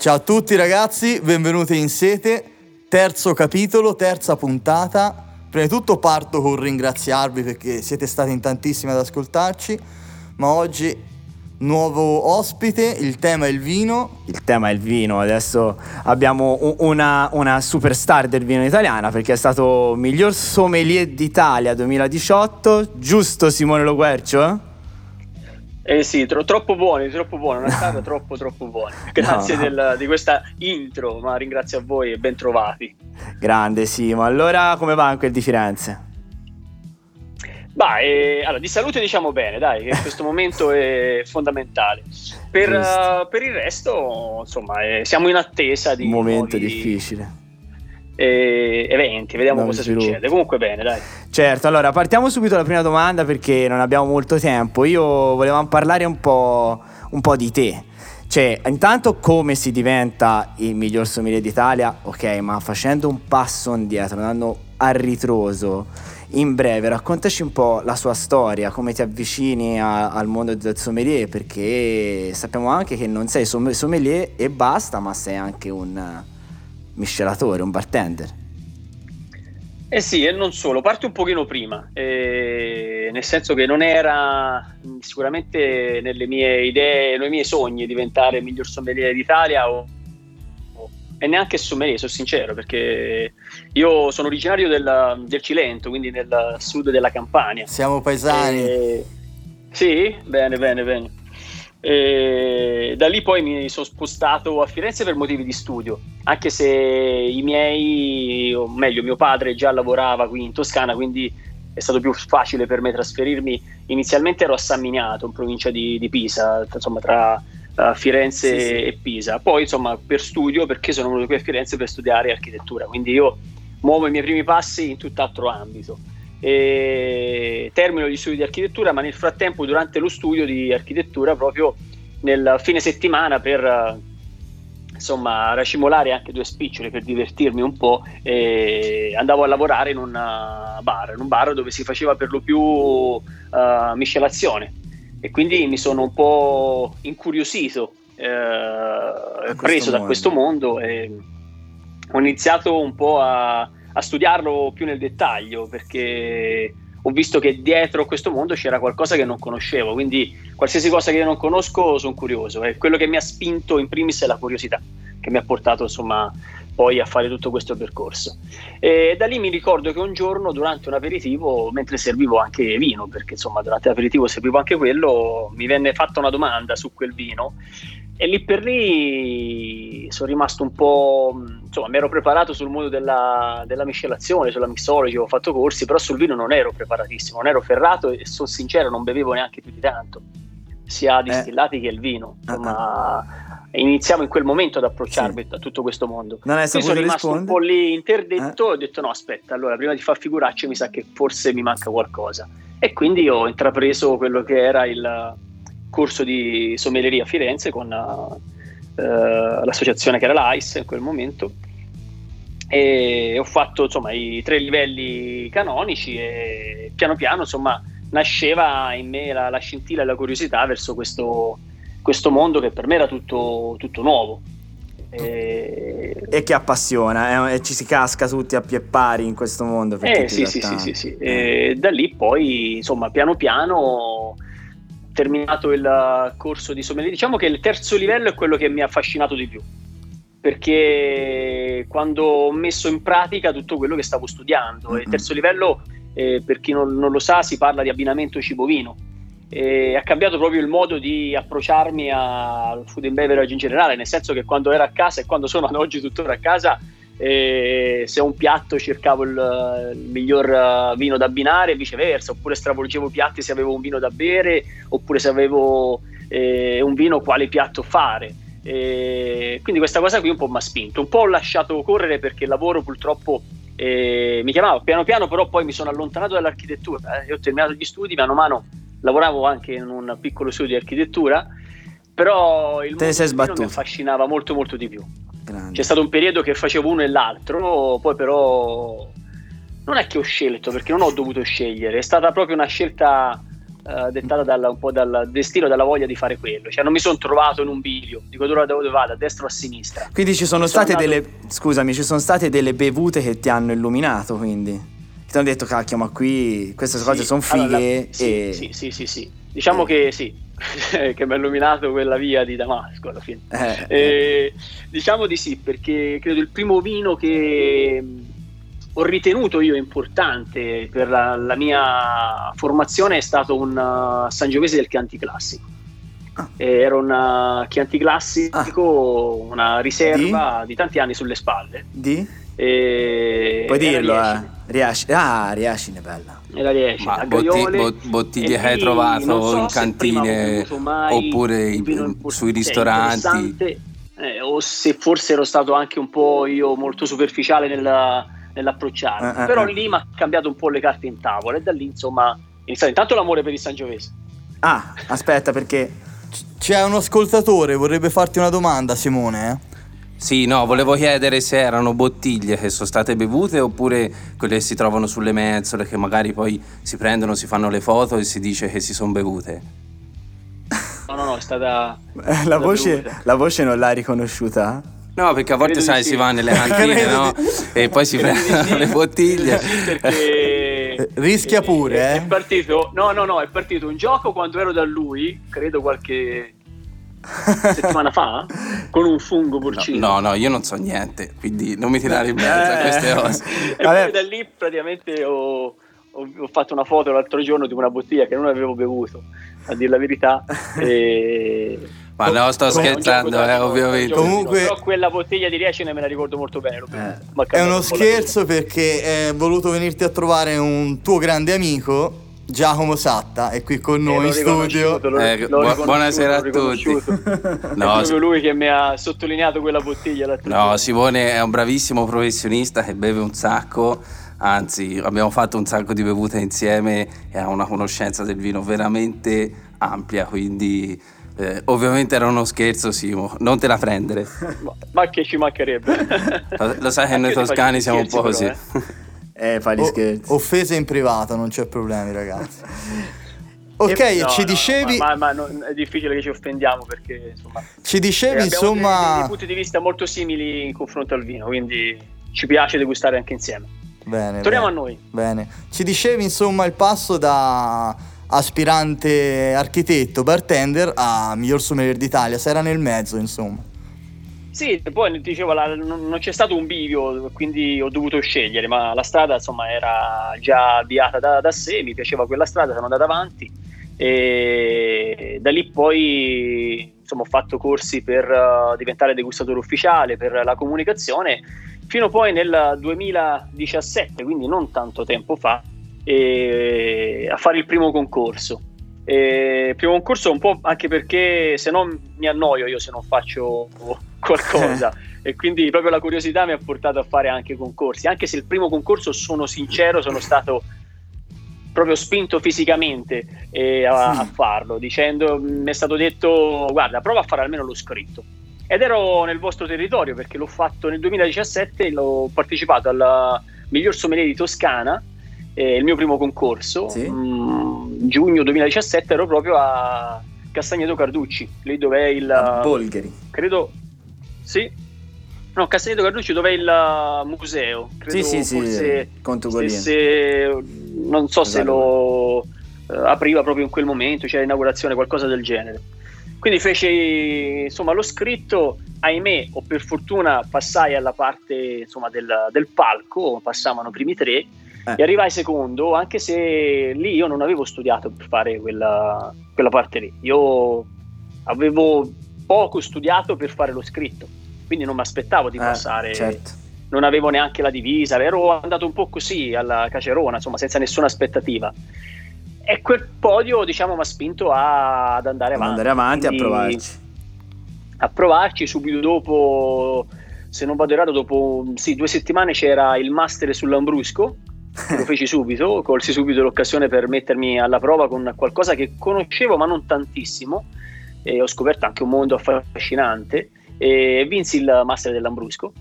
Ciao a tutti ragazzi, benvenuti in Sete, terzo capitolo, terza puntata. Prima di tutto parto con ringraziarvi perché siete stati in tantissimi ad ascoltarci, ma oggi nuovo ospite, il tema è il vino. Il tema è il vino, adesso abbiamo una, una superstar del vino italiana perché è stato miglior sommelier d'Italia 2018, giusto Simone Loguercio? Eh sì, tro- troppo buoni, troppo buoni, una strada troppo troppo buona. Grazie no. del, di questa intro, ma ringrazio a voi e ben trovati. Grande Simo, allora come va in quel di Firenze? Bah, eh, allora, di salute diciamo bene, dai, che in questo momento è fondamentale. Per, uh, per il resto, insomma, eh, siamo in attesa di... Un momento nuovi... difficile eh, eventi, vediamo cosa sviluppo. succede. Comunque bene, dai. Certo, allora partiamo subito dalla prima domanda perché non abbiamo molto tempo. Io volevamo parlare un po', un po' di te. Cioè, intanto come si diventa il miglior sommelier d'Italia, ok, ma facendo un passo indietro, andando a ritroso, in breve, raccontaci un po' la sua storia, come ti avvicini a, al mondo del sommelier, perché sappiamo anche che non sei sommelier e basta, ma sei anche un, miscelatore, un bartender. Eh sì, e non solo, parte un pochino prima, eh, nel senso che non era sicuramente nelle mie idee, nei miei sogni diventare il miglior sommelier d'Italia o, o, e neanche sommelier, sono sincero, perché io sono originario del, del Cilento, quindi nel sud della Campania. Siamo paesani. Eh, sì, bene, bene, bene. E da lì poi mi sono spostato a Firenze per motivi di studio, anche se i miei, o meglio mio padre già lavorava qui in Toscana, quindi è stato più facile per me trasferirmi. Inizialmente ero a San Miniato, in provincia di, di Pisa, insomma tra uh, Firenze sì, sì. e Pisa. Poi insomma per studio, perché sono venuto qui a Firenze per studiare architettura, quindi io muovo i miei primi passi in tutt'altro ambito e termino gli studi di architettura, ma nel frattempo durante lo studio di architettura proprio nel fine settimana per insomma racimolare anche due spicciole per divertirmi un po' andavo a lavorare in un bar, in un bar dove si faceva per lo più uh, miscelazione. E quindi mi sono un po' incuriosito eh, preso da questo mondo e ho iniziato un po' a a studiarlo più nel dettaglio perché ho visto che dietro questo mondo c'era qualcosa che non conoscevo, quindi qualsiasi cosa che io non conosco sono curioso e quello che mi ha spinto in primis è la curiosità che mi ha portato insomma poi a fare tutto questo percorso. E da lì mi ricordo che un giorno durante un aperitivo, mentre servivo anche vino, perché insomma durante l'aperitivo servivo anche quello, mi venne fatta una domanda su quel vino e lì per lì sono rimasto un po', insomma, mi ero preparato sul mondo della, della miscelazione, sulla mixology, ho fatto corsi, però sul vino non ero preparatissimo, non ero ferrato e sono sincero, non bevevo neanche più di tanto, sia eh. distillati eh. che il vino. Insomma, uh-huh. iniziamo in quel momento ad approcciarmi sì. a tutto questo mondo. Non è Quindi sono rimasto rispondere. un po' lì interdetto eh. e ho detto no, aspetta, allora prima di far figuracce mi sa che forse mi manca qualcosa. E quindi ho intrapreso quello che era il corso di sommelieria a Firenze con uh, l'associazione che era l'AIS in quel momento. E ho fatto insomma i tre livelli canonici e piano piano insomma nasceva in me la, la scintilla e la curiosità verso questo, questo, mondo che per me era tutto, tutto nuovo. E... e... che appassiona eh, e ci si casca tutti a pie pari in questo mondo eh, sì, sì, sì, sì, sì. E da lì poi insomma piano piano terminato il corso di sommelier, diciamo che il terzo livello è quello che mi ha affascinato di più, perché quando ho messo in pratica tutto quello che stavo studiando, il terzo livello, eh, per chi non, non, lo sa, si parla di abbinamento cibo-vino, e ha cambiato proprio il modo di approcciarmi al food and beverage in generale, nel senso che quando ero a casa e quando sono ad oggi tuttora a casa, e se un piatto cercavo il, il, miglior uh, vino da abbinare e viceversa, oppure stravolgevo piatti se avevo un vino da bere, oppure se avevo eh, un vino quale piatto fare. E quindi questa cosa qui un po' mi ha spinto, un po' ho lasciato correre perché il lavoro purtroppo eh, mi chiamava piano piano, però poi mi sono allontanato dall'architettura. Eh, e ho terminato gli studi, mano a mano lavoravo anche in un piccolo studio di architettura, però il mondo mi affascinava molto molto di più. Grande. C'è stato un periodo che facevo uno e l'altro, poi però non è che ho scelto perché non ho dovuto scegliere, è stata proprio una scelta uh, dettata dalla, un po' dal destino, dalla voglia di fare quello. Cioè, non mi sono trovato in un bivio, dico dove, vado, a destra o a sinistra. Quindi ci sono, state andato... delle, scusami, ci sono state delle bevute che ti hanno illuminato, quindi? Ti hanno detto, cacchio, ma qui queste sì. cose sono fighe allora, sì, e... Sì, sì, sì, sì. Diciamo eh. che sì, che mi ha illuminato quella via di Damasco alla fine. Eh, eh. Diciamo di sì, perché credo il primo vino che ho ritenuto io importante per la, la mia formazione è stato un uh, Sangiovese del Chianti Classico. Ah. Era un uh, Chianti Classico, ah. una riserva di? di? tanti anni sulle spalle. Di? E Puoi dirlo, eh. Riesci- ah, Riescine, bella. Era Riescine, Ma botti- bot- bottiglie che hai trovato so in cantine oppure in, sui ristoranti? Eh, o se forse ero stato anche un po' io molto superficiale nella nell'approcciarmi. Uh, uh, Però uh. lì mi ha cambiato un po' le carte in tavola e da lì insomma inizia intanto l'amore per il Sangiovese. Ah, aspetta perché c'è un ascoltatore, vorrebbe farti una domanda Simone. Sì, no, volevo chiedere se erano bottiglie che sono state bevute oppure quelle che si trovano sulle mezzole che magari poi si prendono, si fanno le foto e si dice che si sono bevute. No, no, no, è stata... la, voce, la voce non l'ha riconosciuta? No, perché a volte Credo sai, si va nelle cantine, no? E poi si prendono le bottiglie. Perché rischia pure, eh? È partito, no, no, no, è partito un gioco quando ero da lui, credo qualche settimana fa, con un fungo porcino. No, no, io non so niente, quindi non mi tirare in mezzo a eh. queste cose. e poi da lì praticamente ho, ho, ho fatto una foto l'altro giorno di una bottiglia che non avevo bevuto, a dire la verità. E ma no, sto scherzando, eh, ovviamente. Comunque, però quella bottiglia di Riescine me la ricordo molto bene. Eh. È uno scherzo perché è voluto venirti a trovare un tuo grande amico. Giacomo Satta è qui con noi in studio. L'ho, eh, l'ho bu- buonasera a tutti. no, è proprio lui che mi ha sottolineato quella bottiglia. No, Simone è un bravissimo professionista che beve un sacco. Anzi, abbiamo fatto un sacco di bevute insieme e ha una conoscenza del vino veramente ampia. Quindi eh, ovviamente era uno scherzo, Simo, non te la prendere. Ma, ma che ci mancherebbe. lo, lo sai che noi toscani siamo un po' così. Però, eh. eh, fai gli scherzi. offese in privato, non c'è problemi, ragazzi. Ok, no, ci dicevi. No, ma, ma, ma è difficile che ci offendiamo perché insomma. Ci dicevi, eh, insomma. Dei, dei punti di vista molto simili in confronto al vino, quindi ci piace degustare anche insieme. Bene. Torniamo bene, a noi. Bene. Ci dicevi, insomma, il passo da aspirante architetto, bartender, a miglior sommelier d'Italia, se era nel mezzo, insomma. Sì, poi dicevo, la, non c'è stato un bivio, quindi ho dovuto scegliere, ma la strada insomma era già avviata da, da sé, mi piaceva quella strada, sono andato avanti e da lì poi insomma, ho fatto corsi per uh, diventare degustatore ufficiale, per la comunicazione, fino poi nel 2017, quindi non tanto tempo fa, e a fare il primo concorso. il primo concorso un po' anche perché se no mi annoio io se non faccio qualcosa. E quindi proprio la curiosità mi ha portato a fare anche concorsi, anche se il primo concorso sono sincero sono stato proprio spinto fisicamente eh, a, a, farlo, dicendo mi è stato detto guarda prova a fare almeno lo scritto. Ed ero nel vostro territorio perché l'ho fatto nel 2017, l'ho partecipato al miglior sommelier di Toscana eh, il mio primo concorso, sì? mh, mm, giugno 2017, ero proprio a Castagneto Carducci, lì dove è il... A Bolgheri. Credo, sì. No, Castagneto Carducci dove è il museo. Credo sì, sì, forse sì, Conto stesse, Non so esatto. se lo uh, apriva proprio in quel momento, c'era inaugurazione, qualcosa del genere. Quindi feci insomma lo scritto, ahimè o per fortuna passai alla parte insomma, del, del palco, passavano i primi tre eh. e arrivai secondo, anche se lì io non avevo studiato per fare quella, quella parte lì. Io avevo poco studiato per fare lo scritto, quindi non mi aspettavo di eh, passare. Certo. Non avevo neanche la divisa, ero andato un po' così alla Cacerona, insomma, senza nessuna aspettativa. E quel podio, diciamo, mi ha spinto a, ad andare avanti. Andare avanti a provarci. A provarci subito dopo, se non vado errato, dopo sì, due settimane c'era il master sull'Ambrusco lo feci subito, colsi subito l'occasione per mettermi alla prova con qualcosa che conoscevo ma non tantissimo e ho scoperto anche un mondo affascinante e vinsi il Master dell'Ambrusco.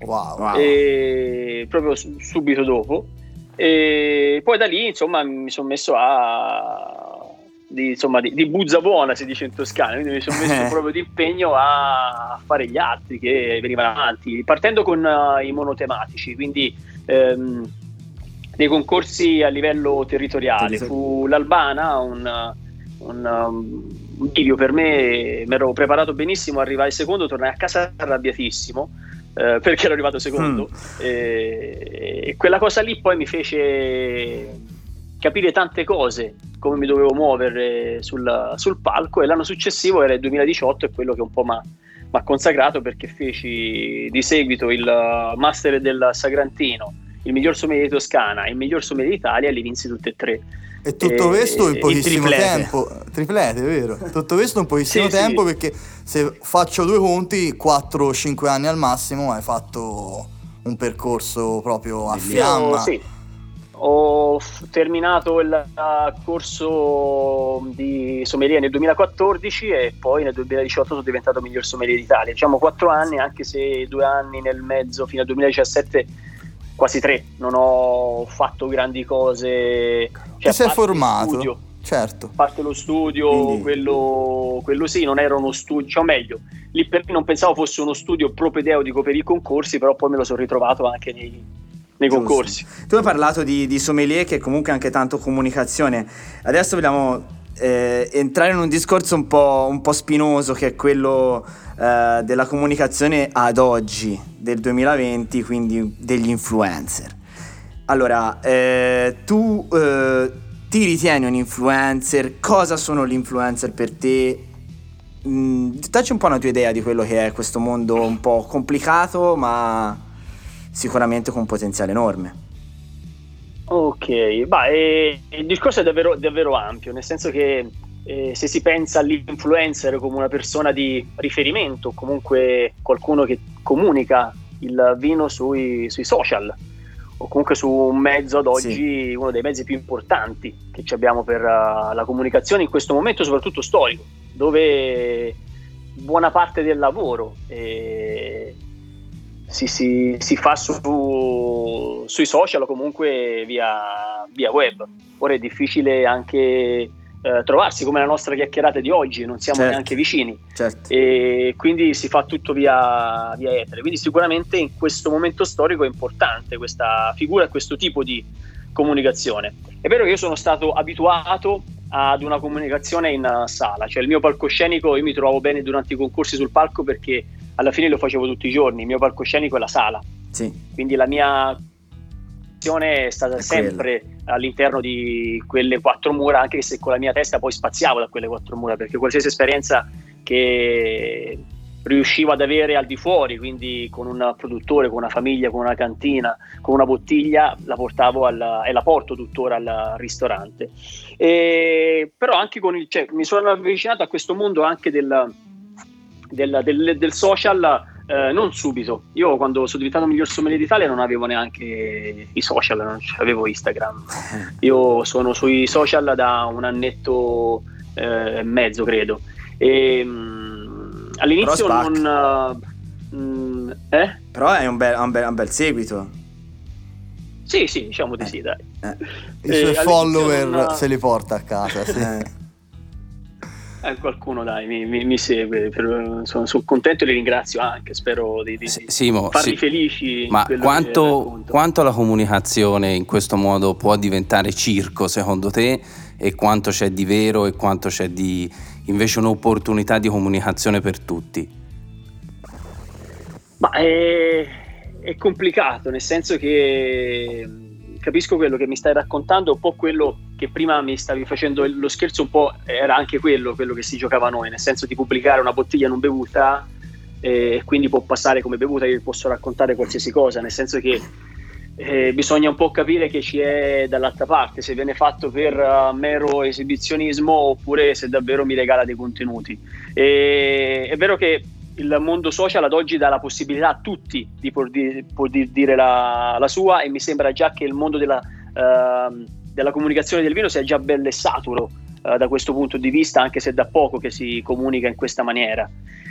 Wow. E proprio subito dopo. E poi da lì insomma mi sono messo a di, insomma, di, di, buzza buona, si dice in Toscana, quindi mi sono messo proprio di impegno a fare gli altri che venivano avanti, partendo con uh, i monotematici, quindi ehm, dei concorsi a livello territoriale. Fu l'Albana un, un, um, video per me, mi ero preparato benissimo, arrivai secondo, tornai a casa arrabbiatissimo. Eh, perché ero arrivato secondo mm. e, e quella cosa lì poi mi fece capire tante cose, come mi dovevo muovere sul, sul palco e l'anno successivo era il 2018 e quello che un po' mi ha consacrato perché feci di seguito il master del Sagrantino, il miglior sommelier di Toscana e il miglior sommelier d'Italia li vinsi tutte e tre. E tutto e, questo in pochissimo tempo. Triplete, vero? Tutto questo in pochissimo sì, tempo sì. perché se faccio due conti, 4-5 anni al massimo, hai fatto un percorso proprio a fiamma. Io, sì ho terminato il corso di sommelier nel 2014 e poi nel 2018 sono diventato miglior sommelier d'Italia. Diciamo quattro anni, anche se due anni nel mezzo fino al 2017, quasi tre. Non ho fatto grandi cose. Cioè, Ti sei formato? Studio, certo. A parte lo studio, quello, quello, sì, non era uno studio, cioè meglio, lì per me non pensavo fosse uno studio propedeutico per i concorsi, però poi me lo sono ritrovato anche nei nei Giusto. concorsi. Tu hai parlato di, di sommelier che comunque anche tanto comunicazione. Adesso vogliamo eh, entrare in un discorso un po', un po spinoso che è quello eh, della comunicazione ad oggi, del 2020, quindi degli influencer. Allora, eh, tu eh, ti ritieni un influencer? Cosa sono gli influencer per te? Mm, dacci un po' una tua idea di quello che è questo mondo un po' complicato, ma sicuramente con un potenziale enorme. Ok, bah, eh, il discorso è davvero, davvero, ampio, nel senso che eh, se si pensa all'influencer come una persona di riferimento, comunque qualcuno che comunica il vino sui, sui social, o comunque su un mezzo ad oggi, sì. uno dei mezzi più importanti che abbiamo per uh, la comunicazione in questo momento, soprattutto storico, dove buona parte del lavoro eh, si, si, si fa su, sui social o comunque via, via, web. Ora è difficile anche eh, trovarsi come la nostra chiacchierata di oggi, non siamo certo. neanche vicini certo. e quindi si fa tutto via, via etere. Quindi sicuramente in questo momento storico è importante questa figura e questo tipo di comunicazione. È vero che io sono stato abituato ad una comunicazione in sala, cioè il mio palcoscenico io mi trovavo bene durante i concorsi sul palco perché alla fine lo facevo tutti i giorni, il mio palcoscenico è la sala. Sì. Quindi la mia è stata è sempre quella. all'interno di quelle quattro mura, anche se con la mia testa poi spaziavo da quelle quattro mura, perché qualsiasi esperienza che riuscivo ad avere al di fuori, quindi con un produttore, con una famiglia, con una cantina, con una bottiglia, la portavo al, e la porto tuttora al ristorante. E, però anche con il, cioè, mi sono avvicinato a questo mondo anche del, del, del, del social eh, non subito. Io quando sono diventato miglior sommelier d'Italia non avevo neanche i social, non avevo Instagram. Io sono sui social da un annetto eh, e mezzo, credo. E, mh, mm, all'inizio Però non... Uh, mh, eh? Però è un bel, un bel, un bel seguito. Sì, sì, diciamo di sì, dai. Eh. I suoi follower non... se li porta a casa, sì. Eh. Qualcuno dai, mi, mi, mi segue, per, sono, sono, contento e li ringrazio anche, spero di, di Simo, farli sì. felici. Ma quanto, quanto la comunicazione in questo modo può diventare circo secondo te e quanto c'è di vero e quanto c'è di invece un'opportunità di comunicazione per tutti? Ma è, è complicato, nel senso che capisco quello che mi stai raccontando, un po' quello che prima mi stavi facendo lo scherzo, un po' era anche quello, quello che si giocava noi, nel senso di pubblicare una bottiglia non bevuta e quindi può passare come bevuta, io posso raccontare qualsiasi cosa, nel senso che eh, bisogna un po' capire che ci è dall'altra parte, se viene fatto per uh, mero esibizionismo oppure se davvero mi regala dei contenuti. E, è vero che il mondo social ad oggi dà la possibilità a tutti di poter, poter dire la, la, sua e mi sembra già che il mondo della, uh, della comunicazione del vino sia già bello e saturo uh, da questo punto di vista, anche se da poco che si comunica in questa maniera.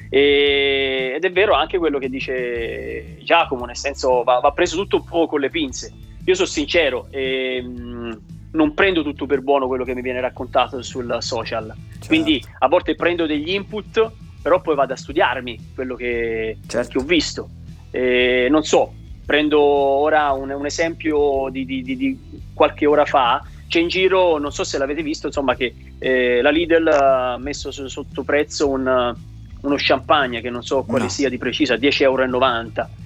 E, ed è vero anche quello che dice Giacomo, nel senso va, va, preso tutto un po' con le pinze. Io sono sincero, e, ehm, mh, non prendo tutto per buono quello che mi viene raccontato sul social. Certo. Quindi a volte prendo degli input, però poi vado a studiarmi quello che, Certo. che ho visto. E non so, prendo ora un, un esempio di, di- di- di qualche ora fa. C'è in giro, non so se l'avete visto, insomma, che eh, la Lidl ha messo so- sotto prezzo un, uno champagne che non so quale No. sia di preciso, a 10,90 euro.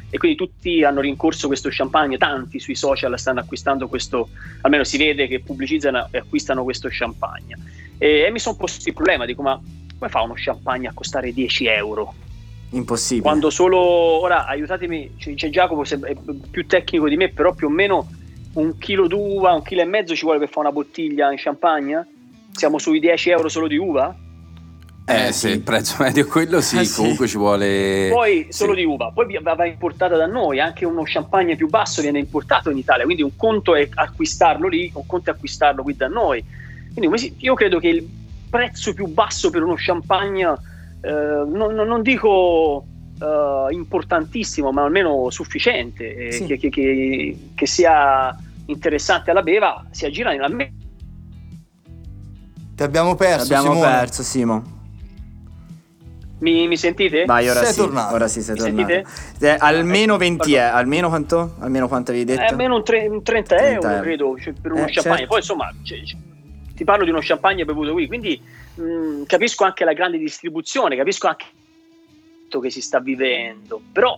E quindi tutti hanno rincorso questo champagne, tanti sui social stanno acquistando questo, almeno si vede che pubblicizzano e acquistano questo champagne. E, e mi sono posto il problema, dico ma come fa uno champagne a costare 10 euro? Impossibile. Quando solo, ora aiutatemi, c'è, c'è Giacomo che è più tecnico di me, però più o meno un chilo d'uva, un chilo e mezzo ci vuole per fare una bottiglia in champagne? Siamo sui 10 euro solo di uva? Eh, Eh, se sì. il prezzo medio è quello, sì, Eh, sì. comunque ci vuole. Poi sì. solo di uva, poi va importata da noi, anche uno champagne più basso viene importato in Italia, quindi un conto è acquistarlo lì, un conto è acquistarlo qui da noi. Quindi io credo che il prezzo più basso per uno champagne, eh, non, non- non dico eh, importantissimo, ma almeno sufficiente, eh, Sì. che, che- che- che sia interessante alla beva, si aggira a me. Ti abbiamo perso, Abbiamo Simone. perso, Simo. Mi, mi sentite? Vai, ora Sei sì. tornato. Ora sì, sei Mi tornato. sentite? Eh, almeno ecco, 20 eh, pardon. almeno quanto? Almeno quanto avevi detto? Eh, almeno un, tre- un 30, 30 euro, euro. credo cioè, per uno Eh, champagne. certo. Poi insomma, cioè, cioè, ti parlo di uno champagne bevuto qui, quindi mh, capisco anche la grande distribuzione, capisco anche che si sta vivendo, però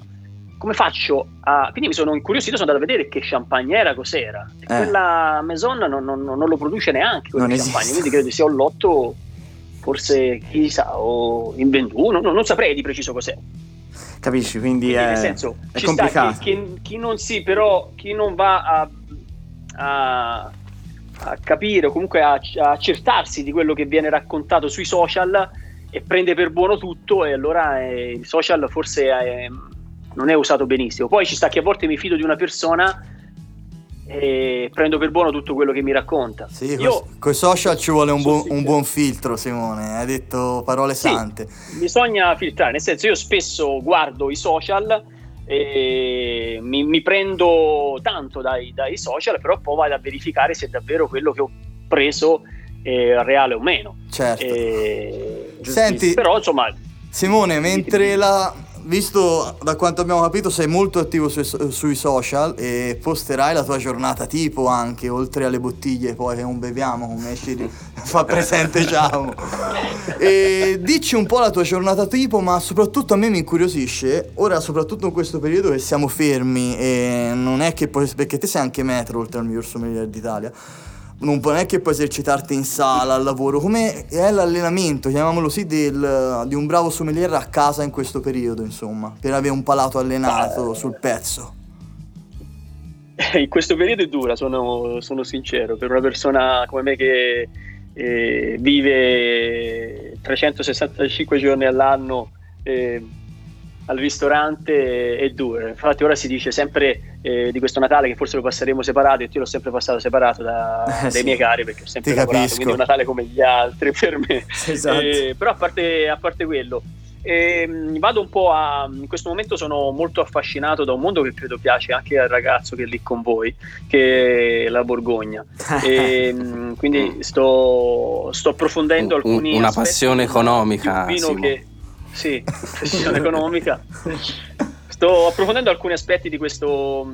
come faccio a... Quindi mi sono incuriosito, sono andato a vedere che champagne era, cos'era. E Eh. quella Maison non, non- non lo produce neanche Non champagne, esiste. quindi credo sia un lotto, forse chissà, o in venduto, non, non saprei di preciso cos'è. Capisci? Quindi, Quindi, è, nel senso, è complicato. chi, chi- chi non si, però, chi non va a, a- a capire o comunque a, a accertarsi di quello che viene raccontato sui social e prende per buono tutto, e allora eh, il social forse è- non è usato benissimo. Poi ci sta che a volte mi fido di una persona e prendo per buono tutto quello che mi racconta. Sì, Io con i social ci vuole un buon, un buon filtro, Simone. Hai detto parole Sì. sante. bisogna filtrare, nel senso io spesso guardo i social e mi, mi prendo tanto dai, dai social, però poi vado a verificare se davvero quello che ho preso è reale o meno. Certo. E- Senti, però insomma, Simone, mentre la... Visto da quanto abbiamo capito sei molto attivo sui, sui social e posterai la tua giornata tipo anche, oltre alle bottiglie poi che non beviamo, come ci fa presente Giacomo. E dici un po' la tua giornata tipo, ma soprattutto a me mi incuriosisce, ora soprattutto in questo periodo che siamo fermi e non è che poi, perché te sei anche metro oltre al miglior sommelier d'Italia, non puoi neanche puoi esercitarti in sala, al lavoro, come è l'allenamento, chiamiamolo così, del- di un bravo sommelier a casa in questo periodo, insomma, per avere un palato allenato sul pezzo. in questo periodo è dura, sono, sono sincero, per una persona come me che eh, vive 365 giorni all'anno eh, al ristorante è dura. Infatti ora si dice sempre eh, di questo Natale che forse lo passeremo separato, io ti l'ho sempre passato separato da- Eh, dai sì. miei cari perché ho sempre Ti lavorato, capisco. quindi un Natale come gli altri per me. Esatto. Eh, però a parte, a parte quello, ehm, vado un po' a. In questo momento sono molto affascinato da un mondo che credo piace anche al ragazzo che è lì con voi, che è la Borgogna. Ehm, quindi sto, sto approfondendo Un- alcuni. una passione economica, che, sì, passione economica. Sto approfondendo alcuni aspetti di questo,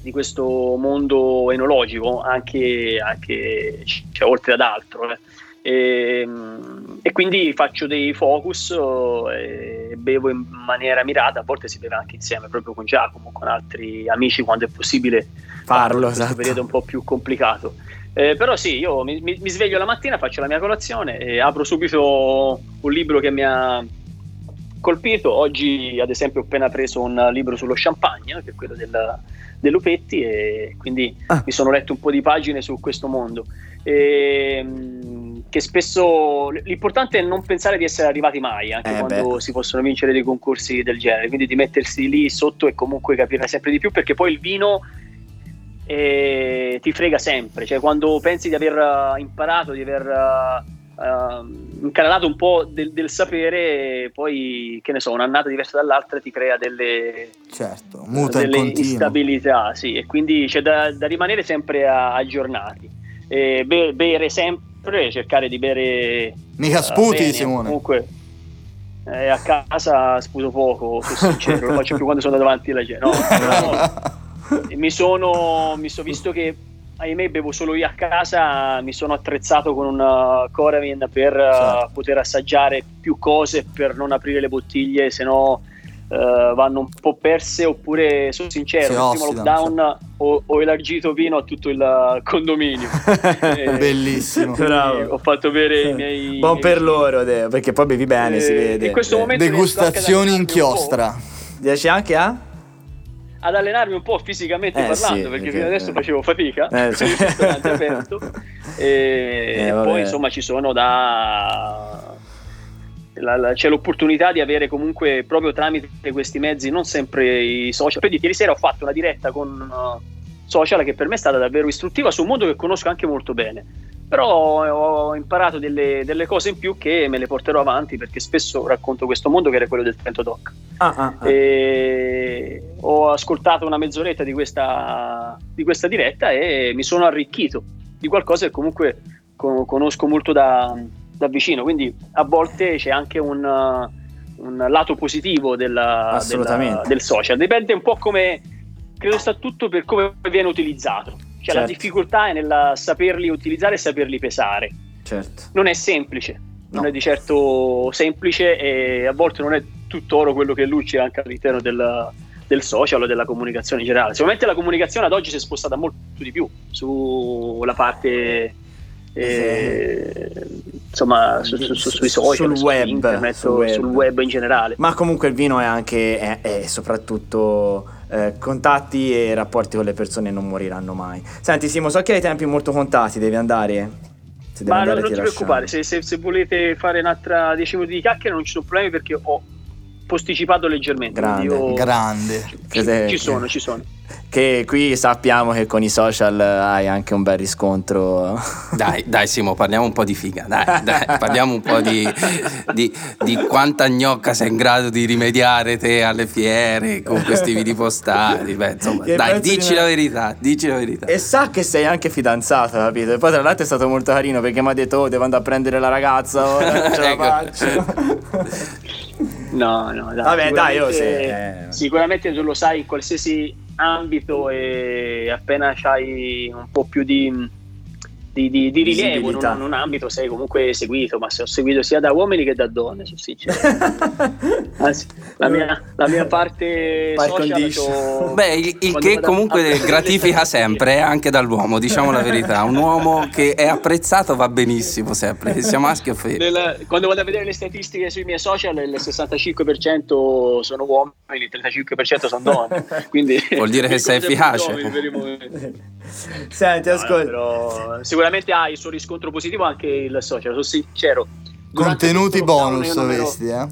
di questo mondo enologico, anche, anche cioè, oltre ad altro. eh. E, mh, e quindi faccio dei focus eh, e bevo in maniera mirata, a volte si beve anche insieme, proprio con Giacomo, con altri amici quando è possibile Farlo, in questo esatto. periodo un po' più complicato. Eh, però sì, io mi, mi- mi sveglio la mattina, faccio la mia colazione e apro subito un libro che mi ha colpito. Oggi, ad esempio, ho appena preso un libro sullo champagne, che è quello del, dell'Upetti, e quindi Ah. mi sono letto un po' di pagine su questo mondo. E, mh, che spesso l'importante è non pensare di essere arrivati mai, anche Eh, quando beh. si possono vincere dei concorsi del genere, quindi di mettersi lì sotto e comunque capire sempre di più, perché poi il vino eh, ti frega sempre, cioè quando pensi di aver eh, imparato, di aver eh, uh, incanalato un po' del, del, sapere, poi che ne so, un'annata diversa dall'altra ti crea delle, certo, muta delle instabilità, sì, e quindi c'è da, da rimanere sempre a, aggiornati. E be- bere sempre, cercare di bere. Mica uh, sputi, bene, Simone. Comunque, eh, a casa sputo poco, sono sincero, lo faccio più quando sono davanti alla gente. No, no, mi sono, mi sono visto che ahimè bevo solo io a casa, mi sono attrezzato con un uh, Coravin per uh, certo. poter assaggiare più cose, per non aprire le bottiglie, se no uh, vanno un po' perse, oppure sono sincero, nel primo lockdown ho, ho, elargito vino a tutto il condominio. Bellissimo. Ho fatto bere i miei... Buon per loro, perché poi bevi bene, si vede. In questo momento Degustazioni inchiostra. Riesci anche a? Ad allenarmi un po' fisicamente eh, parlando, sì, perché, fino adesso eh. facevo fatica, eh, sì. aperto, e eh, poi insomma ci sono da... La, la, c'è l'opportunità di avere comunque proprio tramite questi mezzi, non sempre i social. Poi ieri sera ho fatto una diretta con uh, social che per me è stata davvero istruttiva su un mondo che conosco anche molto bene però ho imparato delle, delle, cose in più che me le porterò avanti perché spesso racconto questo mondo che era quello del Trento Doc. Ah, ah, ah. ho ascoltato una mezz'oretta di questa, di questa, diretta e mi sono arricchito di qualcosa che comunque conosco molto da, da vicino, quindi a volte c'è anche un, un lato positivo della, della, del social, dipende un po' come, credo sta tutto per come viene utilizzato cioè certo. la difficoltà è nel saperli utilizzare e saperli pesare. Certo. Non è semplice, no. non è di certo semplice e a volte non è tutt'oro quello che luce anche all'interno del, del social o della comunicazione in generale. Sicuramente la comunicazione ad oggi si è spostata molto di più sulla parte eh, insomma su, su, su, sui social, sul web, internet, sul web. sul web in generale. Ma comunque il vino è anche è, è soprattutto eh, contatti e rapporti con le persone non moriranno mai. Senti Simo, so che hai tempi molto contati, devi andare. Se devi Ma andare, non, non ti preoccupare, se, se, se, volete fare un'altra 10 minuti di chiacchiere non ci sono problemi perché ho posticipato leggermente. Grande, io... grande. Ci, ci sono, ci sono che qui sappiamo che con i social hai anche un bel riscontro. Dai, dai Simo, parliamo un po' di figa, dai, dai parliamo un po' di, di, di, quanta gnocca sei in grado di rimediare te alle fiere con questi video postati. Beh, insomma, dai, dici la verità, dici la verità. E sa che sei anche fidanzato, capito? E poi tra l'altro è stato molto carino perché mi ha detto, oh, devo andare a prendere la ragazza, ora ce la ecco. faccio. No, no, dai. Vabbè, dai, io se... Sicuramente tu lo sai, in qualsiasi ambito e appena hai un po' più di, di, di, di rilievo in un, in un, ambito sei comunque seguito, ma se ho seguito sia da uomini che da donne, sono sincero. Anzi, la mia, la mia parte Par social Beh, il, il che comunque a... gratifica sempre, eh, anche dall'uomo, diciamo la verità. Un uomo che è apprezzato va benissimo sempre, sia maschio o femmina. Quando vado a vedere le statistiche sui miei social, il 65% sono uomini, il 35% sono donne. Quindi Vuol dire che sei efficace. Senti, ascolta. No, sicuramente ha il suo riscontro positivo anche il social, sono sincero. Contenuti bonus questi, eh?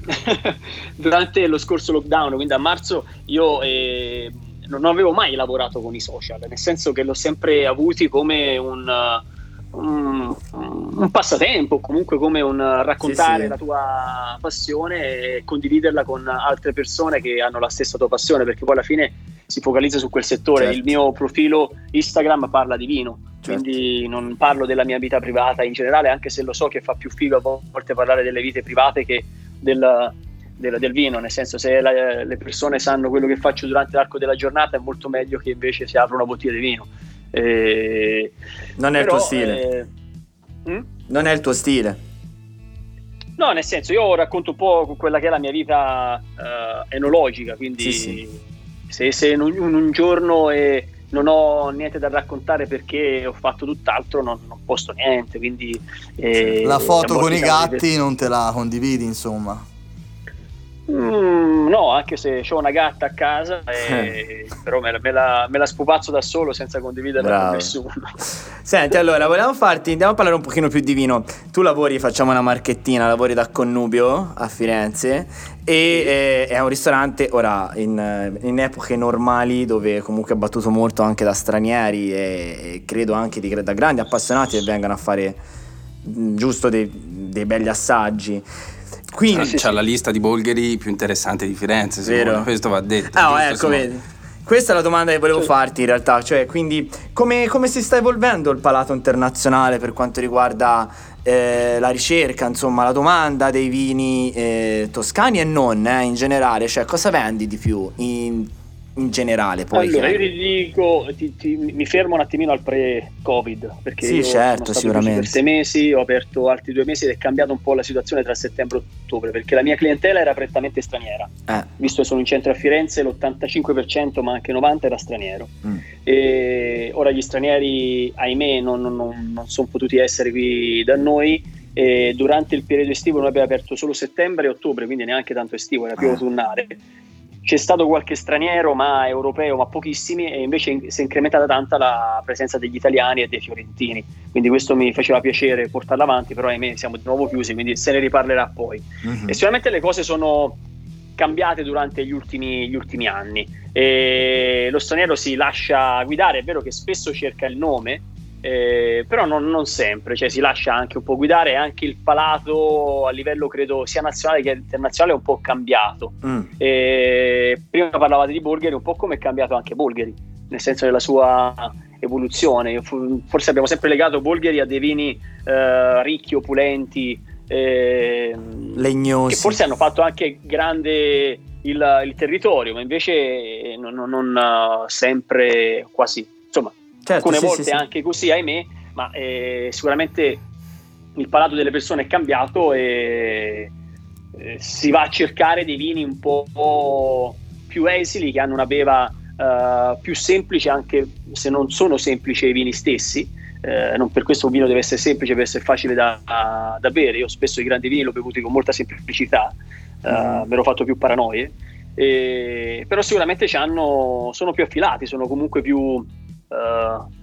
Durante lo scorso lockdown, quindi a marzo, io eh, non avevo mai lavorato con i social, nel senso che l'ho sempre avuti come un, un, un passatempo, comunque come un raccontare sì, sì. la tua passione e condividerla con altre persone che hanno la stessa tua passione, perché poi alla fine si focalizza su quel settore. Certo. Il mio profilo Instagram parla di vino, certo. quindi non parlo della mia vita privata in generale, anche se lo so che fa più figo a volte parlare delle vite private che del, del, del vino, nel senso se la, le persone sanno quello che faccio durante l'arco della giornata è molto meglio che invece si apra una bottiglia di vino. Eh, non è però, il tuo stile. Eh, hm? Non è il tuo stile. No, nel senso, io racconto un po' quella che è la mia vita uh, enologica, quindi sì, sì se, se in, un, in un giorno e non ho niente da raccontare perché ho fatto tutt'altro, non, non posto niente. Quindi, eh, la foto con i gatti non te la condividi, insomma. Mm, no, anche se ho una gatta a casa, e, però me la, me, la, me la, spupazzo da solo senza condividerla Bravo. con nessuno. Senti, allora, volevamo farti, andiamo a parlare un pochino più di vino. Tu lavori, facciamo una marchettina, lavori da Connubio a Firenze e eh, è un ristorante, ora, in, in, epoche normali dove comunque è battuto molto anche da stranieri e, e credo anche di, da grandi appassionati che vengano a fare mm, giusto dei, dei belli assaggi. Quindi, c'è, c'è la lista di Bolgheri più interessante di Firenze, Vero. questo va detto. Ah, giusto, ecco, insomma. vedi. Questa è la domanda che volevo Sì. farti in realtà, cioè quindi come, come si sta evolvendo il palato internazionale per quanto riguarda eh, la ricerca, insomma la domanda dei vini eh, toscani e non eh, in generale, cioè cosa vendi di più in, in generale poi? allora, io ti dico, ti- ti- mi fermo un attimino al pre-Covid, perché Sì, certo, sicuramente. per sei mesi, ho aperto altri due mesi ed è cambiata un po' la situazione tra settembre e ottobre, perché la mia clientela era prettamente straniera. Eh, Visto che sono in centro a Firenze, l'85% ma anche il 90% era straniero. mm. E ora gli stranieri, ahimè, non, non- non sono potuti essere qui da noi. E durante il periodo estivo noi abbiamo aperto solo settembre e ottobre, quindi neanche tanto estivo, era più Ah. autunnale. C'è stato qualche straniero, ma europeo, ma pochissimi, e invece in- si è incrementata tanta la presenza degli italiani e dei fiorentini. Quindi questo mi faceva piacere portarlo avanti, però ahimè siamo di nuovo chiusi, quindi se ne riparlerà poi. Mhm. E sicuramente le cose sono cambiate durante gli ultimi, gli ultimi anni. E lo straniero si lascia guidare, è vero che spesso cerca il nome, eh, però non, non sempre, cioè si lascia anche un po' guidare anche il palato a livello credo sia nazionale che internazionale è un po' cambiato. Mm. E prima parlavate di Bulgari, un po' come è cambiato anche Bulgari, nel senso della sua evoluzione. Forse abbiamo sempre legato Bulgari a dei vini eh, ricchi, opulenti, ehm, Legnosi. che forse hanno fatto anche grande il, il territorio, ma invece eh, non, non- non, eh, sempre quasi. Insomma, Certo, alcune sì, volte sì, anche così, ahimè, ma eh, sicuramente il palato delle persone è cambiato e eh, si va a cercare dei vini un po' più esili che hanno una beva eh, più semplice anche se non sono semplici i vini stessi. Eh, non per questo un vino deve essere semplice per essere facile da, da bere. Io spesso i grandi vini li ho bevuti con molta semplicità eh, Mm. mi ero fatto più paranoie. E- però sicuramente c'hanno- sono più affilati sono comunque più eh,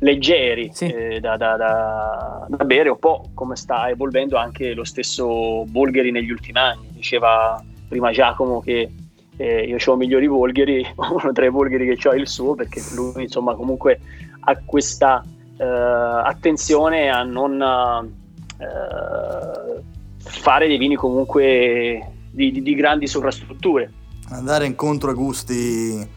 leggeri Sì. eh, da, da- da- da bere, un po' come sta evolvendo anche lo stesso Bolgheri negli ultimi anni. Diceva prima Giacomo che eh, io ho migliori Bolgheri, uno tra i Bolgheri che ho è il suo, perché lui insomma comunque ha questa eh, attenzione a non eh, fare dei vini comunque di, di- di grandi sovrastrutture. Andare incontro ai gusti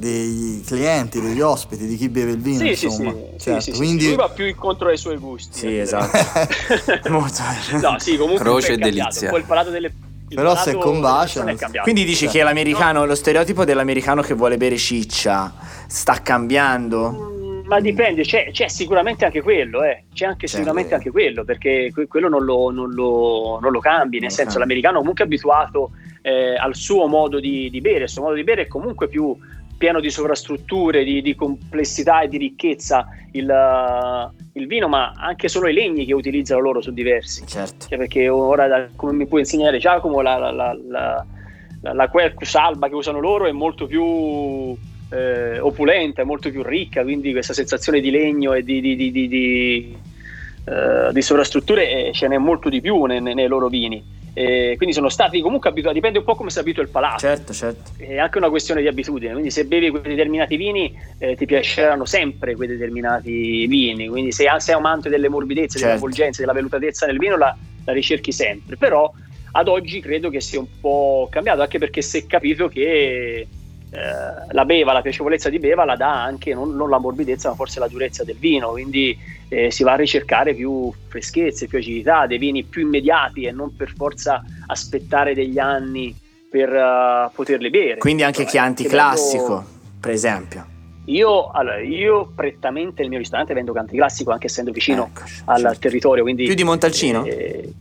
dei clienti, degli ospiti, di chi beve il vino, Sì, insomma. sì, sì, Certo, sì, sì, quindi lui va più incontro ai suoi gusti. Sì, eh. esatto. Molto no, sì, comunque Croce è e delizia. Poi il palato delle il Però se è cambiato. Quindi dici Cioè. che l'americano, lo stereotipo dell'americano che vuole bere ciccia sta cambiando? Mm, Ma dipende, c'è, c'è sicuramente anche quello, eh. c'è anche C'è, sicuramente eh. anche quello, perché que- quello non lo, non lo- non lo cambi, nel senso cambi. l'americano è comunque abituato eh, al suo modo di, di bere, il suo modo di bere è comunque più pieno di sovrastrutture, di, di complessità e di ricchezza il, il vino, ma anche solo i legni che utilizzano loro sono diversi. Certo. Cioè, perché ora, da- come mi può insegnare Giacomo, la, la, la, la, la, Quercus alba che usano loro è molto più eh, opulenta, è molto più ricca, quindi questa sensazione di legno e di, di, di, di, di, eh, sovrastrutture eh, ce n'è molto di più nei, nei loro vini. E quindi sono stati comunque abituati, dipende un po' come si abitua il palato Certo, certo. è anche una questione di abitudine, quindi se bevi quei determinati vini eh, ti piaceranno sempre quei determinati vini, quindi se sei amante delle morbidezze, Certo. della avvolgenza, della velutatezza nel vino la, la ricerchi sempre, però ad oggi credo che sia un po' cambiato, anche perché si è capito che eh, la beva, la piacevolezza di beva la dà anche non, non la morbidezza ma forse la durezza del vino, quindi eh, si va a ricercare più freschezze, più acidità, dei vini più immediati e non per forza aspettare degli anni per eh, poterli bere. Quindi anche Insomma, Chianti anche classico, vendo- per esempio. Io, allora, io prettamente nel mio ristorante vendo Chianti classico anche essendo vicino Eccoci, al certo. territorio. Quindi, Più di Montalcino? eh,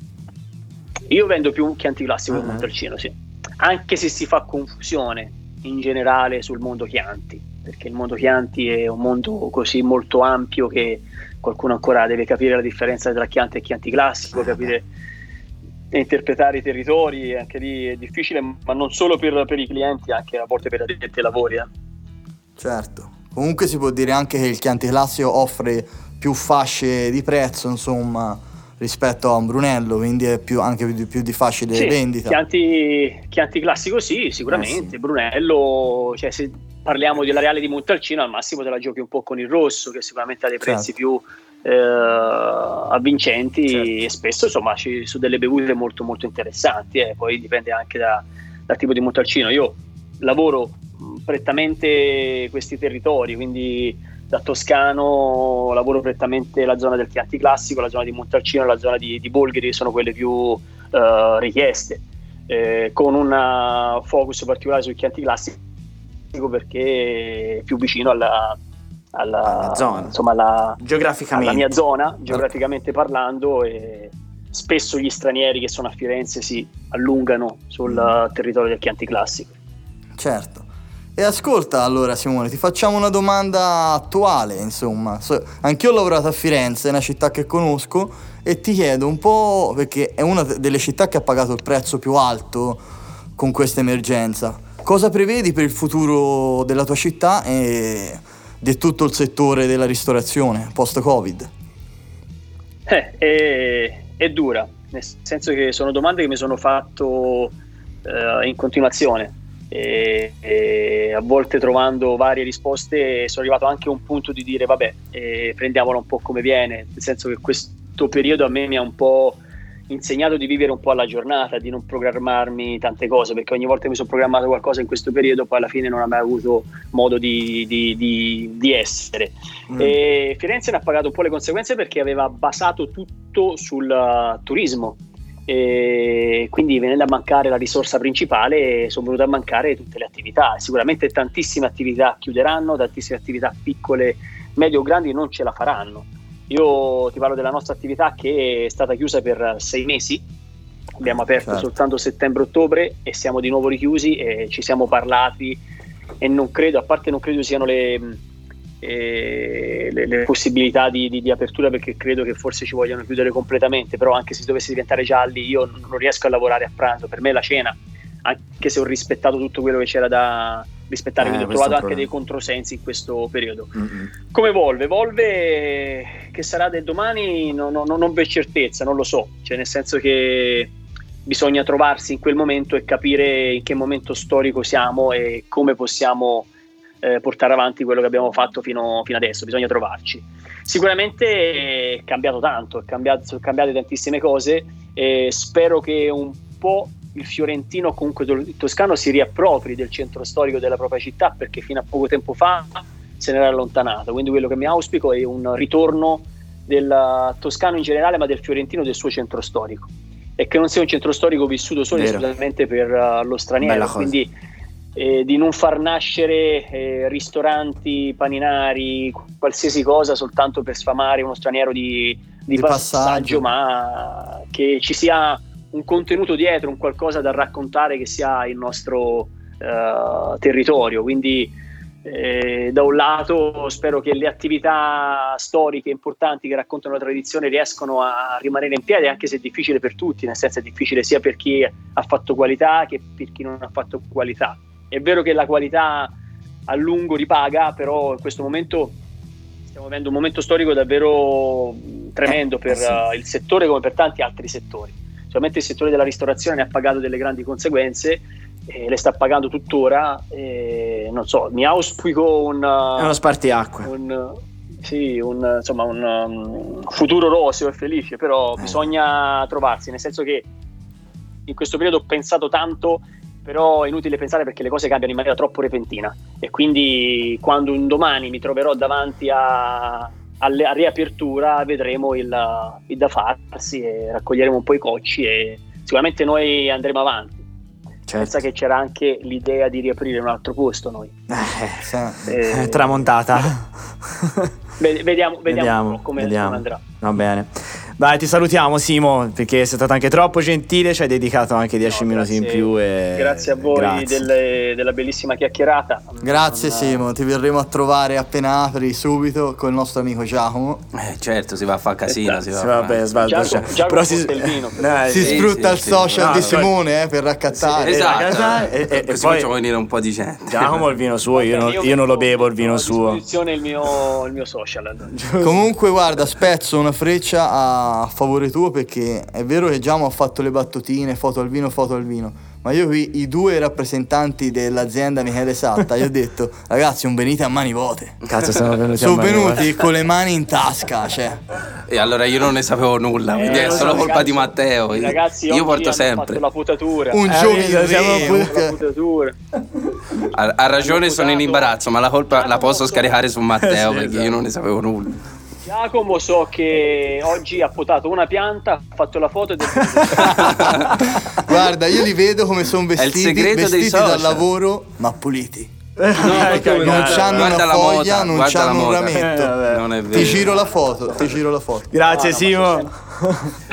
io vendo più Chianti classico che Ah. Montalcino, sì. Anche se si fa confusione in generale sul mondo Chianti, perché il mondo Chianti è un mondo così molto ampio che qualcuno ancora deve capire la differenza tra Chianti e Chianti classico, capire e interpretare i territori, anche lì è difficile, ma non solo per, per i clienti, anche a volte per addetti ai lavori. eh. Certo. Comunque si può dire anche che il Chianti Classico offre più fasce di prezzo, insomma, rispetto a un Brunello, quindi è più, anche più, più di facile Sì, vendita. Chianti, Chianti classico sì, sicuramente. Eh sì. Brunello, cioè se parliamo della Reale di Montalcino, al massimo te la giochi un po' con il rosso, che sicuramente ha dei prezzi Certo. più, eh, avvincenti certo. e spesso insomma ci, su delle bevute molto molto interessanti, eh. poi dipende anche da, dal tipo di Montalcino. Io lavoro prettamente questi territori, quindi da Toscano lavoro prettamente la zona del Chianti Classico, la zona di Montalcino la zona di, di Bolgheri sono quelle più uh, richieste, eh, con un focus particolare sul Chianti Classico perché è più vicino alla, alla, zona. Insomma, alla, geograficamente. alla mia zona, geograficamente parlando, e spesso gli stranieri che sono a Firenze si allungano sul mm. territorio del Chianti Classico. Certo. E ascolta allora Simone, ti facciamo una domanda attuale, insomma. So, anch'io ho lavorato a Firenze, è una città che conosco, e ti chiedo un po', perché è una delle città che ha pagato il prezzo più alto con questa emergenza. Cosa prevedi per il futuro della tua città e di tutto il settore della ristorazione post-Covid? Eh, è, è dura, nel senso che sono domande che mi sono fatto eh, in continuazione e, e, a volte trovando varie risposte sono arrivato anche a un punto di dire vabbè eh, prendiamola un po' come viene nel senso che questo periodo a me mi ha un po' insegnato di vivere un po' alla giornata, di non programmarmi tante cose, perché ogni volta che mi sono programmato qualcosa in questo periodo, poi alla fine non ho mai avuto modo di, di, di, di essere. Mm. E Firenze ne ha pagato un po' le conseguenze perché aveva basato tutto sul uh, turismo, e quindi venendo a mancare la risorsa principale sono venute a mancare tutte le attività. Sicuramente tantissime attività chiuderanno tantissime attività piccole medio o grandi non ce la faranno. Io ti parlo della nostra attività che è stata chiusa per sei mesi. Abbiamo aperto certo. soltanto settembre-ottobre e siamo di nuovo richiusi e ci siamo parlati e non credo, a parte non credo siano le, le, le, possibilità di, di, di, apertura perché credo che forse ci vogliano chiudere completamente, però anche se dovessi diventare gialli io non riesco a lavorare a pranzo, per me la cena, anche se ho rispettato tutto quello che c'era da rispettare, eh, quindi ho trovato anche dei controsensi in questo periodo. Mm-hmm. Come evolve? Evolve che sarà del domani, no, no, non ho certezza, non lo so, cioè nel senso che bisogna trovarsi in quel momento e capire in che momento storico siamo e come possiamo eh, portare avanti quello che abbiamo fatto fino, fino adesso, bisogna trovarci. Sicuramente è cambiato tanto, è cambiato, sono cambiate tantissime cose e spero che un po' il fiorentino, comunque il toscano, si riappropri del centro storico della propria città perché fino a poco tempo fa se n'era allontanato. Quindi quello che mi auspico è un ritorno del toscano in generale, ma del fiorentino del suo centro storico. E che non sia un centro storico vissuto solo e esclusivamente per uh, lo straniero. Quindi eh, di non far nascere eh, ristoranti, paninari, qualsiasi cosa soltanto per sfamare uno straniero di, di, di passaggio, passaggio, ma che ci sia un contenuto dietro, un qualcosa da raccontare che sia il nostro uh, territorio. Quindi eh, da un lato spero che le attività storiche importanti che raccontano la tradizione riescano a rimanere in piedi, anche se è difficile per tutti, nel senso è difficile sia per chi ha fatto qualità che per chi non ha fatto qualità. È vero che la qualità a lungo ripaga, però in questo momento stiamo vivendo un momento storico davvero tremendo eh, per uh, il settore come per tanti altri settori. Solamente il settore della ristorazione ne ha pagato delle grandi conseguenze e le sta pagando tuttora. E, non so, mi auspico un. È uno spartiacque. Un, sì, un, insomma, un um, futuro roseo e felice, però eh. bisogna trovarsi, nel senso che in questo periodo ho pensato tanto però è inutile pensare perché le cose cambiano in maniera troppo repentina e quindi quando un domani mi troverò davanti a, a, a riapertura vedremo il, il, da farsi e raccoglieremo un po' i cocci e sicuramente noi andremo avanti. Certo. Pensa che c'era anche l'idea di riaprire un altro posto noi. Eh, eh, eh tramontata. vediamo, vediamo, vediamo come vediamo. andrà. Va bene. Dai, ti salutiamo Simo, perché sei stato anche troppo gentile, ci hai dedicato anche 10 no, minuti in più. E... Grazie a voi grazie. Delle, della bellissima chiacchierata. Grazie non... Simo, ti verremo a trovare appena apri subito con il nostro amico Giacomo. Eh certo, si va a fare casino, esatto. si va, a fare... Giacomo, Giacomo Però si, il vino, Dai, si sì, sfrutta sì, il sì, social no, di Simone eh, per raccattare. esatto, e, e, e poi facciamo venire un po' di gente. Giacomo il vino suo, io, non, io non lo bevo il vino suo. A disposizione il mio, il mio social. Comunque guarda, spezzo una freccia a a favore tuo perché è vero che Giamo ha fatto le battutine, foto al vino, foto al vino, Ma io qui i due rappresentanti dell'azienda Michele Satta, gli ho detto, ragazzi, non venite a mani vuote. Cazzo, sono venuti Sono a mani venuti vuote. con le mani in tasca, cioè. E allora io non ne sapevo nulla, quindi Eh, è lo so, solo colpa ragazzi, di Matteo. I ragazzi io porto sempre. fatto la putatura. Un Eh, giovane siamo putatura. Ha, ha ragione, sono in imbarazzo, ma la colpa la posso scaricare su Matteo Sì, perché io esatto. non ne sapevo nulla. Giacomo so che oggi ha potato una pianta, ha fatto la foto del Guarda, io li vedo come sono vestiti, vestiti dal lavoro, ma puliti. Eh, Non c'hanno Guarda una la foglia, moda, non guarda c'hanno un rametto. Eh, vabbè. Non è Ti giro la foto, ti giro la foto. Grazie ma Simo.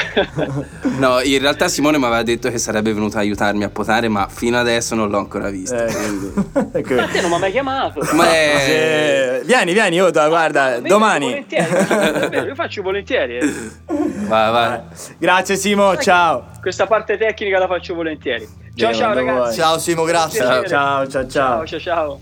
No, in realtà Simone mi aveva detto che sarebbe venuto a aiutarmi a potare, ma fino adesso non l'ho ancora visto. Eh, quindi- ecco. Ma te non mi hai mai chiamato. Ma è... Vieni, vieni, io guarda, Vengo domani. volentieri, è vero, Io faccio volentieri. eh. Vai, vai. Grazie Simo, ciao. Questa parte tecnica la faccio volentieri. Ciao ciao ragazzi. Ciao Simo, grazie. Ciao, ciao, ciao. Ciao ciao ciao.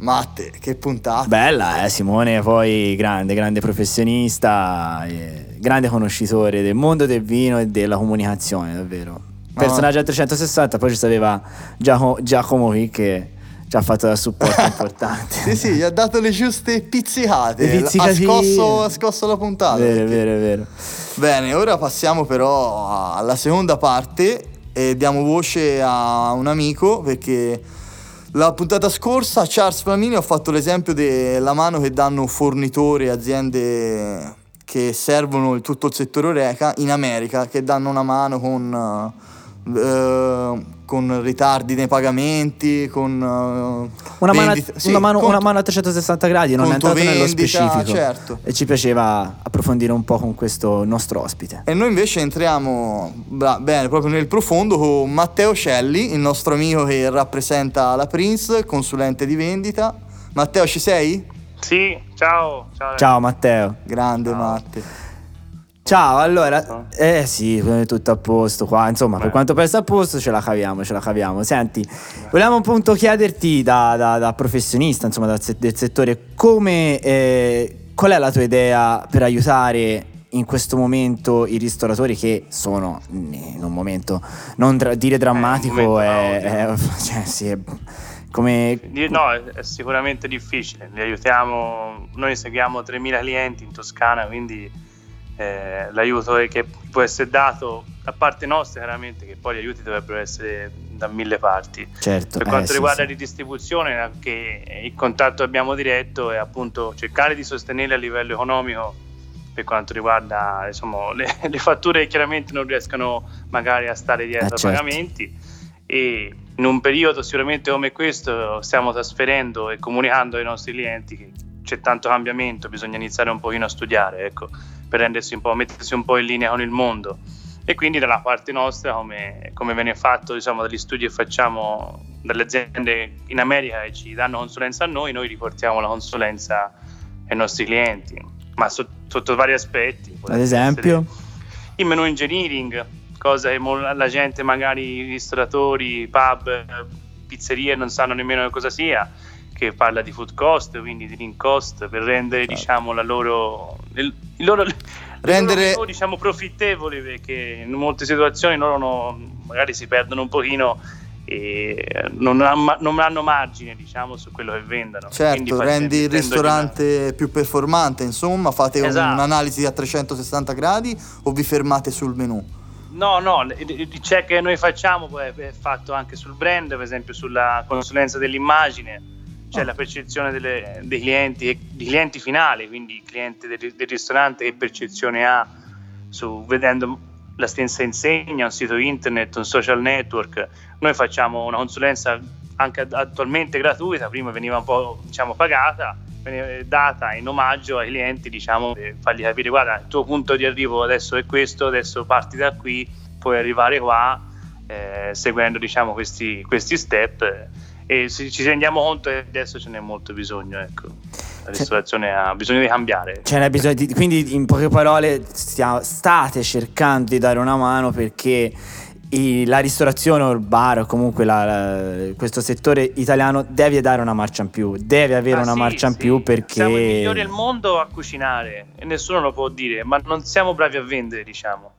Matte, che puntata. Bella, eh, Simone, poi grande, grande professionista, eh, grande conoscitore del mondo del vino e della comunicazione, davvero. Personaggio a 360, poi ci sapeva Giacomo, Giacomo qui che ci ha fatto da supporto importante. Sì, sì, gli ha dato le giuste pizzicate. Le pizzicatine. Ha scosso, ha scosso la puntata. Vero, perché- vero, vero. Bene, ora passiamo però alla seconda parte e diamo voce a un amico perché la puntata scorsa a Charles Flamini ho fatto l'esempio della mano che danno fornitori, aziende che servono il- tutto il settore Oreca in America, che danno una mano con, eh, con ritardi nei pagamenti, con... eh, Una mano, vendite- sì, una, mano, con- una mano a 360 gradi, non è conto entrato nello vendita, specifico. certo. E ci piaceva approfondire un po' con questo nostro ospite. E noi invece entriamo bra- bene proprio nel profondo con Matteo Celli, il nostro amico che rappresenta la Prince, consulente di vendita. Matteo, ci sei? Sì, ciao. Ciao. Ciao Matteo. Grande Matte. Ciao, allora, eh sì, tutto a posto qua, insomma, per Beh. quanto pensa a posto ce la caviamo, ce la caviamo. Senti, volevamo appunto chiederti da, da- da professionista, insomma, se- del settore, come, eh, qual è la tua idea per aiutare in questo momento i ristoratori che sono in un momento, non dra- dire drammatico, momento è, è- cioè, sì, è- come... No, è sicuramente difficile. Li aiutiamo, noi seguiamo 3.000 clienti in Toscana, quindi eh, l'aiuto che può essere dato da parte nostra, chiaramente, che poi gli aiuti dovrebbero essere da mille parti. Certo, Per eh, quanto sì, riguarda sì. la ridistribuzione, anche il contatto che abbiamo diretto è appunto cercare di sostenere a livello economico per quanto riguarda insomma, le, le fatture che chiaramente non riescono magari a stare dietro Eh, ai certo. pagamenti e in un periodo sicuramente come questo stiamo trasferendo e comunicando ai nostri clienti che c'è tanto cambiamento, bisogna iniziare un pochino a studiare, ecco, per rendersi un po', mettersi un po' in linea con il mondo. E quindi dalla parte nostra, come, come viene fatto diciamo, dagli studi che facciamo dalle aziende in America che ci danno consulenza a noi, noi riportiamo la consulenza ai nostri clienti, ma so- sotto vari aspetti. Ad esempio? il menu engineering, cosa che la gente, magari i ristoratori, pub, pizzerie non sanno nemmeno cosa sia, che parla di food cost, quindi di link cost, per rendere Certo. diciamo la loro... Il, il loro Rendere- loro diciamo profittevoli perché in molte situazioni loro no- magari si perdono un pochino e non, non hanno margine diciamo su quello che vendono Certo, fa- rendi il ristorante più performante, insomma, fate Esatto. un'analisi a 360 gradi o vi fermate sul menù? No, no, il check che noi facciamo è fatto anche sul brand, per esempio sulla consulenza dell'immagine, c'è Ah. la percezione delle- dei clienti, dei clienti finali, quindi il cliente del, del ristorante che percezione ha su, vedendo la stessa insegna, un sito internet, un social network. Noi facciamo una consulenza anche attualmente gratuita, prima veniva un po' diciamo, pagata, veniva data in omaggio ai clienti, diciamo, per fargli capire guarda, il tuo punto di arrivo adesso è questo, adesso parti da qui, puoi arrivare qua, eh, seguendo diciamo, questi, questi step eh, e ci ci rendiamo conto che adesso ce n'è molto bisogno, ecco. La ristorazione ha bisogno di cambiare. Ce n'è bisogno di- quindi in poche parole stia- state cercando di dare una mano perché i- la ristorazione o il bar o comunque la- la- questo settore italiano deve dare una marcia in più, deve avere Ah, una sì, marcia in sì. più perché... Siamo i migliori al mondo a cucinare e nessuno lo può dire, ma non siamo bravi a vendere, diciamo.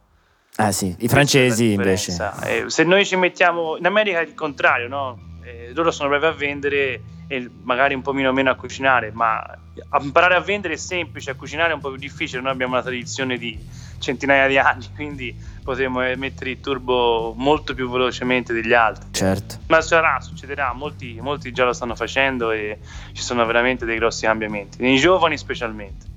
Eh sì, i francesi invece. Eh, se noi ci mettiamo in America è il contrario, no? Eh, loro sono bravi a vendere e magari un po' meno, meno a cucinare, ma a imparare a vendere è semplice, a cucinare è un po' più difficile. Noi abbiamo una tradizione di centinaia di anni, quindi potremo mettere il turbo molto più velocemente degli altri. Certo. Ma sarà, succederà, molti, molti già lo stanno facendo e ci sono veramente dei grossi cambiamenti, nei giovani specialmente.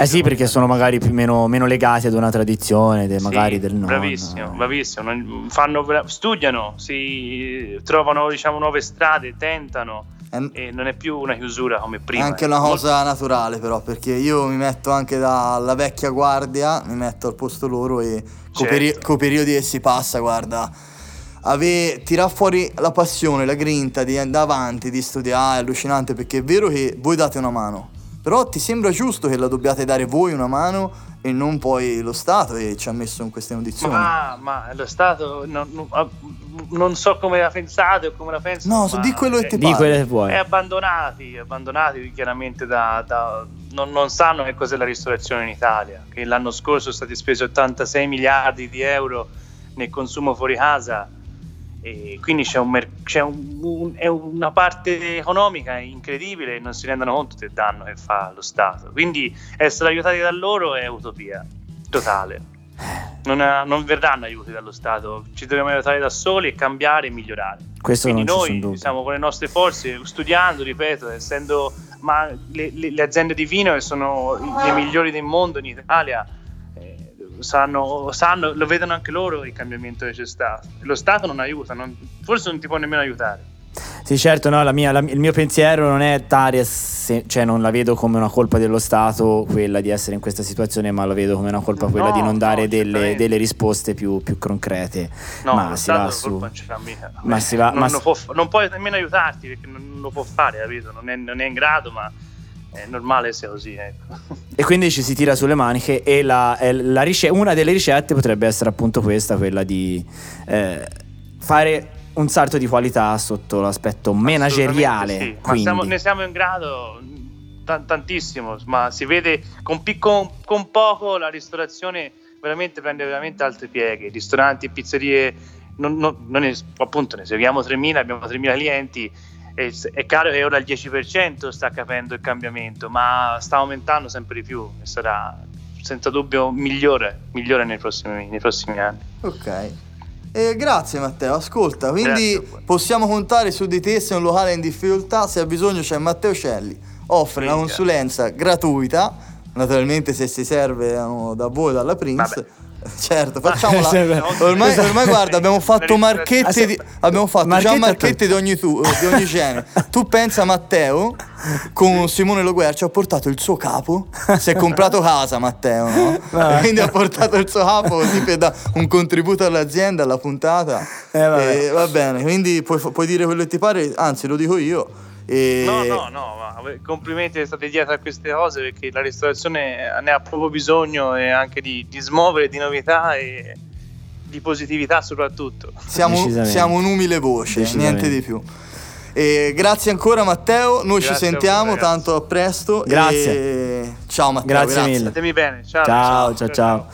Eh sì, perché sono magari più meno, meno legati ad una tradizione, de, magari sì, del nonno. Bravissimo, bravissimo. Fanno, studiano, si trovano diciamo, nuove strade, tentano e non è più una chiusura come prima. È anche una cosa Molto... naturale però, perché io mi metto anche dalla vecchia guardia, mi metto al posto loro e certo. peri- con periodi che si passa, guarda, ave- tirare fuori la passione, la grinta di andare avanti, di studiare, è allucinante perché è vero che voi date una mano, però ti sembra giusto che la dobbiate dare voi una mano e non poi lo Stato che ci ha messo in queste condizioni. Ma, ma lo Stato non, non, ah, non, so come la pensate o come la pensano. No, di quello che ti di pare. che vuoi. È abbandonati, abbandonati chiaramente da... da non, non, sanno che cos'è la ristorazione in Italia, che l'anno scorso sono stati spesi 86 miliardi di euro nel consumo fuori casa e quindi c'è, un, c'è un, un, una parte economica incredibile e non si rendono conto del danno che fa lo Stato. Quindi essere aiutati da loro è utopia totale. Non, ha, non verranno aiuti dallo Stato, ci dobbiamo aiutare da soli e cambiare e migliorare. Questo Quindi noi siamo con le nostre forze, studiando, ripeto, essendo ma le, le, le aziende di vino che sono le migliori del mondo in Italia sanno, sanno, lo vedono anche loro il cambiamento che c'è stato. Lo Stato non aiuta, non, forse non ti può nemmeno aiutare. Sì, certo, no, la mia, la, il mio pensiero non è Tares, cioè non la vedo come una colpa dello Stato quella di essere in questa situazione, ma la vedo come una colpa quella no, di non dare no, delle, delle, risposte più, più concrete. No, ma si va su. Ma si va, non, ma non, può, non puoi nemmeno aiutarti perché non lo può fare, capito? Non è, non è in grado, ma è normale sia così. Ecco. E quindi ci si tira sulle maniche e la, la rice- una delle ricette potrebbe essere appunto questa, quella di eh, fare un salto di qualità sotto l'aspetto manageriale. Sì. Ma siamo, ne siamo in grado t- tantissimo, ma si vede con, con, con poco la ristorazione veramente prende veramente altre pieghe. Ristoranti, pizzerie, non, non, non ne, appunto ne seguiamo 3.000, abbiamo 3.000 clienti è chiaro che ora il 10% sta capendo il cambiamento, ma sta aumentando sempre di più e sarà senza dubbio migliore, migliore nei, prossimi, nei prossimi anni. Ok. Eh, grazie Matteo, ascolta, quindi grazie. possiamo contare su di te se un locale è in difficoltà, se ha bisogno c'è Matteo Celli, offre una consulenza gratuita, naturalmente se si serve da voi, dalla Prince. Vabbè Certo, facciamola. Ormai, ormai guarda, abbiamo fatto marchette, di, abbiamo fatto già marchette di ogni, tu, di ogni genere. Tu pensa Matteo con Simone Loguer ci ha portato il suo capo. Si è comprato casa Matteo, no? Quindi ha portato il suo capo tipo da un contributo all'azienda, alla puntata. Eh, e, va bene, quindi puoi, puoi dire quello che ti pare, anzi lo dico io e... No, no, no, complimenti state dietro a queste cose perché la ristorazione ne ha proprio bisogno e anche di, di smuovere, di novità e di positività soprattutto. Siamo, siamo un'umile voce, niente di più. E grazie ancora Matteo, noi grazie ci sentiamo, voi, tanto a presto. Grazie. E... Ciao Matteo, grazie, grazie. mille. Statemi bene, ciao. Ciao, ciao, ciao. ciao.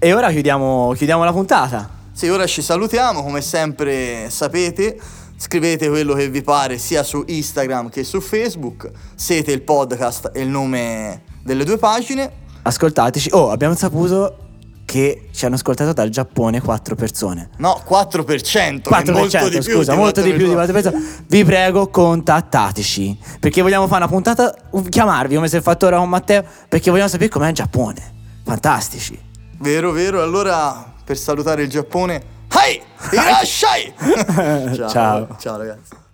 E ora chiudiamo, chiudiamo la puntata. Sì, ora ci salutiamo, come sempre sapete Scrivete quello che vi pare sia su Instagram che su Facebook. Siete il podcast e il nome delle due pagine. Ascoltateci. Oh, abbiamo saputo che ci hanno ascoltato dal Giappone quattro persone. No, 4%. 4% molto di scusa, più molto di più di 4 persone. Vi prego, contattateci. Perché vogliamo fare una puntata, chiamarvi come se il fattore con Matteo, perché vogliamo sapere com'è il Giappone. Fantastici. Vero, vero. Allora, per salutare il Giappone Hai! Irashai! ciao. ciao. Ciao ragazzi.